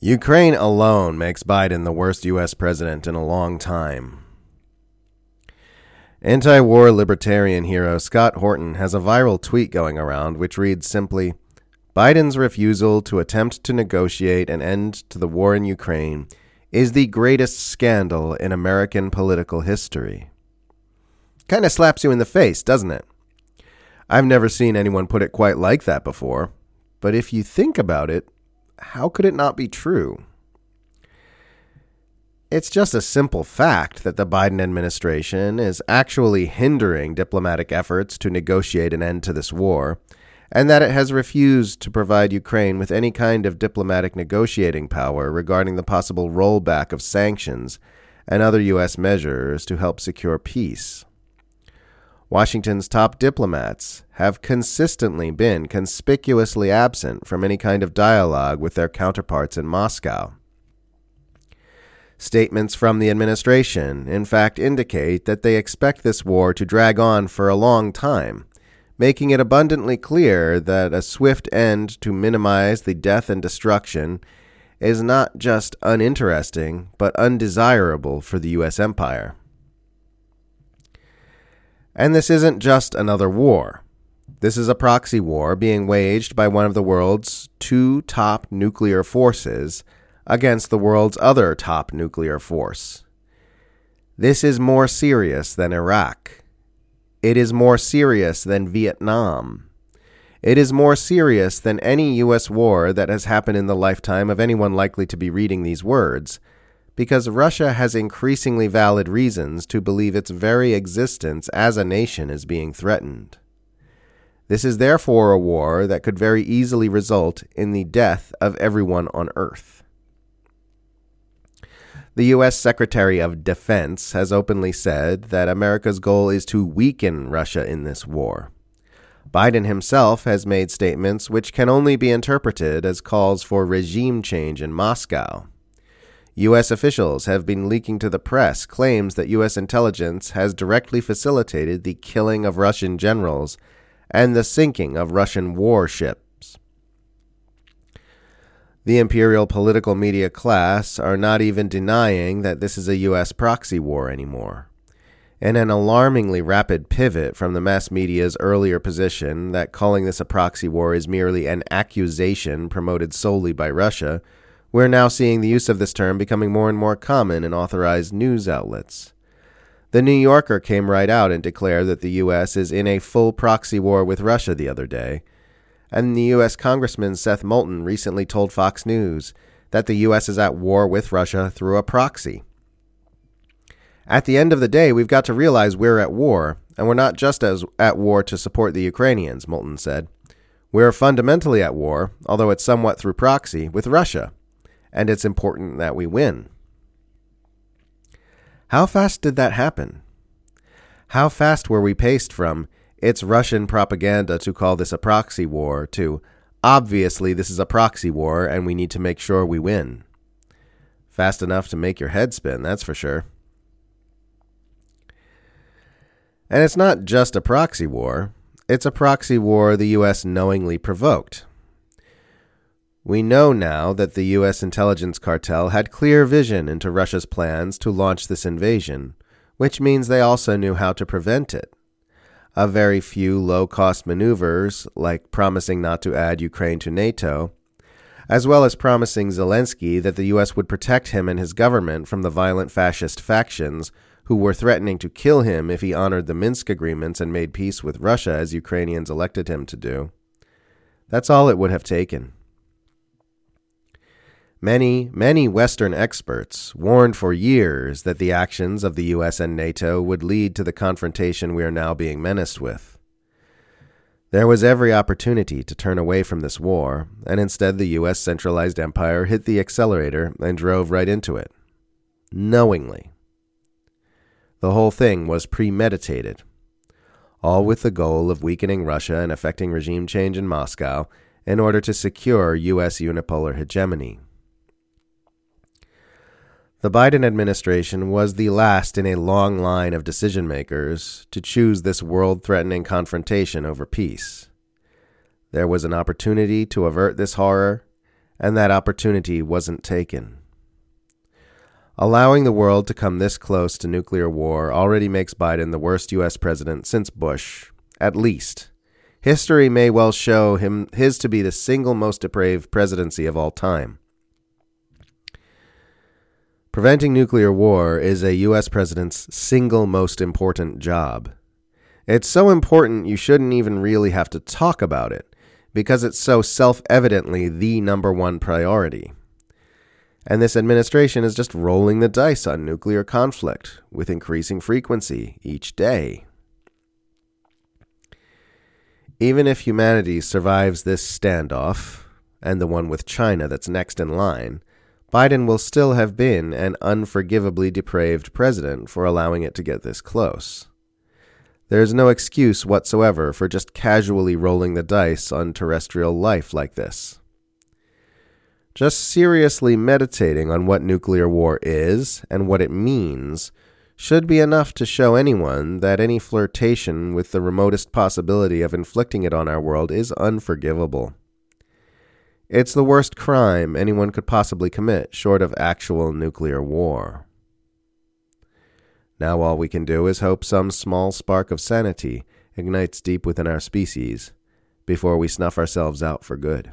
Ukraine alone makes Biden the worst U.S. president in a long time. Anti war libertarian hero Scott Horton has a viral tweet going around which reads simply Biden's refusal to attempt to negotiate an end to the war in Ukraine is the greatest scandal in American political history. Kind of slaps you in the face, doesn't it? I've never seen anyone put it quite like that before, but if you think about it, how could it not be true? It's just a simple fact that the Biden administration is actually hindering diplomatic efforts to negotiate an end to this war, and that it has refused to provide Ukraine with any kind of diplomatic negotiating power regarding the possible rollback of sanctions and other U.S. measures to help secure peace. Washington's top diplomats have consistently been conspicuously absent from any kind of dialogue with their counterparts in Moscow. Statements from the administration, in fact, indicate that they expect this war to drag on for a long time, making it abundantly clear that a swift end to minimize the death and destruction is not just uninteresting, but undesirable for the U.S. empire. And this isn't just another war. This is a proxy war being waged by one of the world's two top nuclear forces against the world's other top nuclear force. This is more serious than Iraq. It is more serious than Vietnam. It is more serious than any U.S. war that has happened in the lifetime of anyone likely to be reading these words because Russia has increasingly valid reasons to believe its very existence as a nation is being threatened. This is therefore a war that could very easily result in the death of everyone on Earth. The U.S. Secretary of Defense has openly said that America's goal is to weaken Russia in this war. Biden himself has made statements which can only be interpreted as calls for regime change in Moscow. U.S. officials have been leaking to the press claims that U.S. intelligence has directly facilitated the killing of Russian generals and the sinking of Russian warships. The imperial political media class are not even denying that this is a U.S. proxy war anymore. In an alarmingly rapid pivot from the mass media's earlier position that calling this a proxy war is merely an accusation promoted solely by Russia, we're now seeing the use of this term becoming more and more common in authorized news outlets. The New Yorker came right out and declared that the U.S. is in a full proxy war with Russia the other day. And the U.S. Congressman Seth Moulton recently told Fox News that the U.S. is at war with Russia through a proxy. At the end of the day, we've got to realize we're at war, and we're not just as at war to support the Ukrainians, Moulton said. We're fundamentally at war, although it's somewhat through proxy, with Russia and it's important that we win. How fast did that happen? How fast were we paced from it's Russian propaganda to call this a proxy war to obviously this is a proxy war and we need to make sure we win? Fast enough to make your head spin, that's for sure. And it's not just a proxy war, it's a proxy war the U.S. knowingly provoked. We know now that the U.S. intelligence cartel had clear vision into Russia's plans to launch this invasion, which means they also knew how to prevent it. A very few low cost maneuvers, like promising not to add Ukraine to NATO, as well as promising Zelensky that the U.S. would protect him and his government from the violent fascist factions who were threatening to kill him if he honored the Minsk agreements and made peace with Russia as Ukrainians elected him to do. That's all it would have taken. Many, many Western experts warned for years that the actions of the US and NATO would lead to the confrontation we are now being menaced with. There was every opportunity to turn away from this war, and instead the US centralized empire hit the accelerator and drove right into it. Knowingly. The whole thing was premeditated, all with the goal of weakening Russia and effecting regime change in Moscow in order to secure U.S. unipolar hegemony. The Biden administration was the last in a long line of decision makers to choose this world threatening confrontation over peace. There was an opportunity to avert this horror, and that opportunity wasn't taken. Allowing the world to come this close to nuclear war already makes Biden the worst U.S. president since Bush, at least. History may well show him his to be the single most depraved presidency of all time. Preventing nuclear war is a U.S. president's single most important job. It's so important you shouldn't even really have to talk about it, because it's so self evidently the number one priority. And this administration is just rolling the dice on nuclear conflict with increasing frequency each day. Even if humanity survives this standoff, and the one with China that's next in line, Biden will still have been an unforgivably depraved president for allowing it to get this close. There is no excuse whatsoever for just casually rolling the dice on terrestrial life like this. Just seriously meditating on what nuclear war is and what it means should be enough to show anyone that any flirtation with the remotest possibility of inflicting it on our world is unforgivable. It's the worst crime anyone could possibly commit, short of actual nuclear war. Now all we can do is hope some small spark of sanity ignites deep within our species before we snuff ourselves out for good.